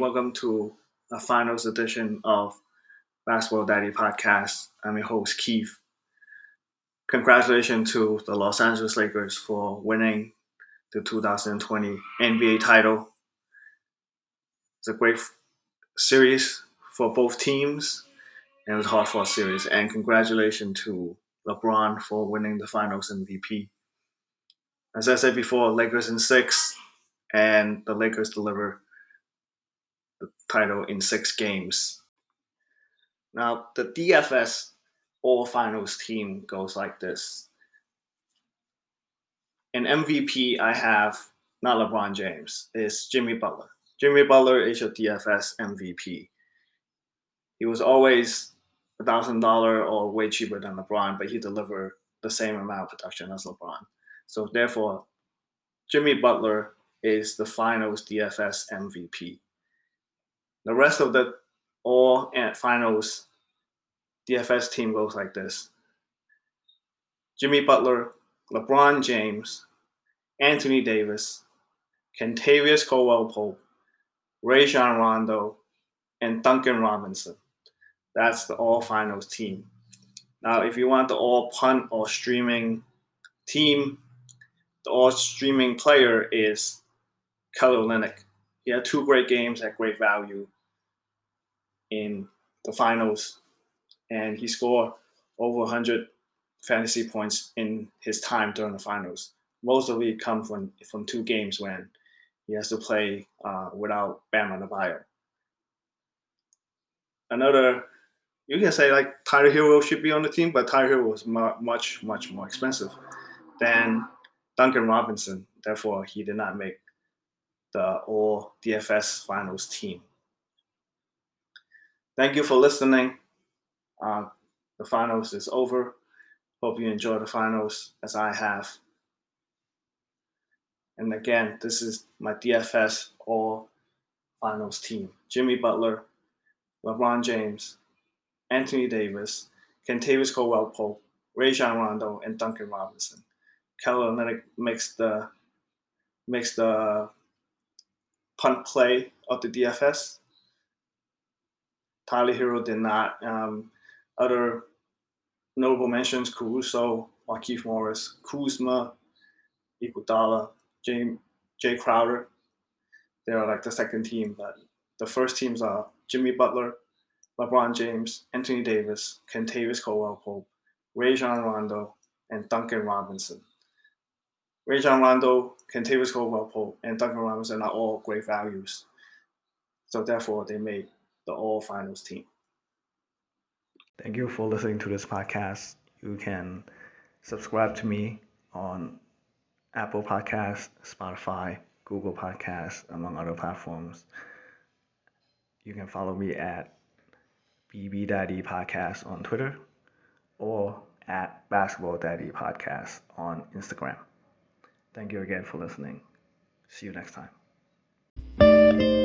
welcome to a finals edition of Basketball Daddy Podcast. I'm your host, Keith. Congratulations to the Los Angeles Lakers for winning the 2020 NBA title. It's a great series for both teams, and it was a hard fought series. And congratulations to LeBron for winning the Finals MVP. As I said before, Lakers in six, and the Lakers deliver the title in six games. Now, the DFS All Finals team goes like this. In MVP, I have not LeBron James, is Jimmy Butler. Jimmy Butler is your DFS MVP. He was always a thousand dollar or way cheaper than LeBron, but he delivered the same amount of production as LeBron. So therefore, Jimmy Butler is the finals DFS MVP. The rest of the all finals DFS team goes like this. Jimmy Butler, LeBron James, Anthony Davis, Kentavious Caldwell Pope, Rajon Rondo, and Duncan Robinson. That's the all finals team. Now, if you want the all punt or streaming team, the all streaming player is Kelly Olynyk. He had two great games at great value in the finals, and he scored over 100 fantasy points in his time during the finals. Most of it come from from two games when he has to play uh, without Bam Adebayo. Another you can say like Tyler Herro should be on the team, but Tyler Herro was much much more expensive than Duncan Robinson. Therefore, he did not make the All DFS Finals team. Thank you for listening. Uh, the finals is over. Hope you enjoy the finals as I have. And again, this is my DFS All Finals team: Jimmy Butler, LeBron James, Anthony Davis, Kentavious Caldwell Pope, Rajon Rondo, and Duncan Robinson. Kelly Olynyk makes the makes the punt play of the DFS. Tyler Herro did not. Um, other notable mentions: Caruso, Markieff Morris, Kuzma, Iguodala, Jay, Jae Crowder. They're like the second team, but the first teams are Jimmy Butler, LeBron James, Anthony Davis, Kentavious Caldwell Pope, Ray Rajon Rondo, and Duncan Robinson. Rajon Rondo, Kentavious Caldwell Pope, and Duncan Robinson are all great values. So therefore, they made the All Finals team. Thank you for listening to this podcast. You can subscribe to me on Apple Podcasts, Spotify, Google Podcasts, among other platforms. You can follow me at BB Daddy Podcast on Twitter or at Basketball Daddy Podcast on Instagram. Thank you again for listening. See you next time.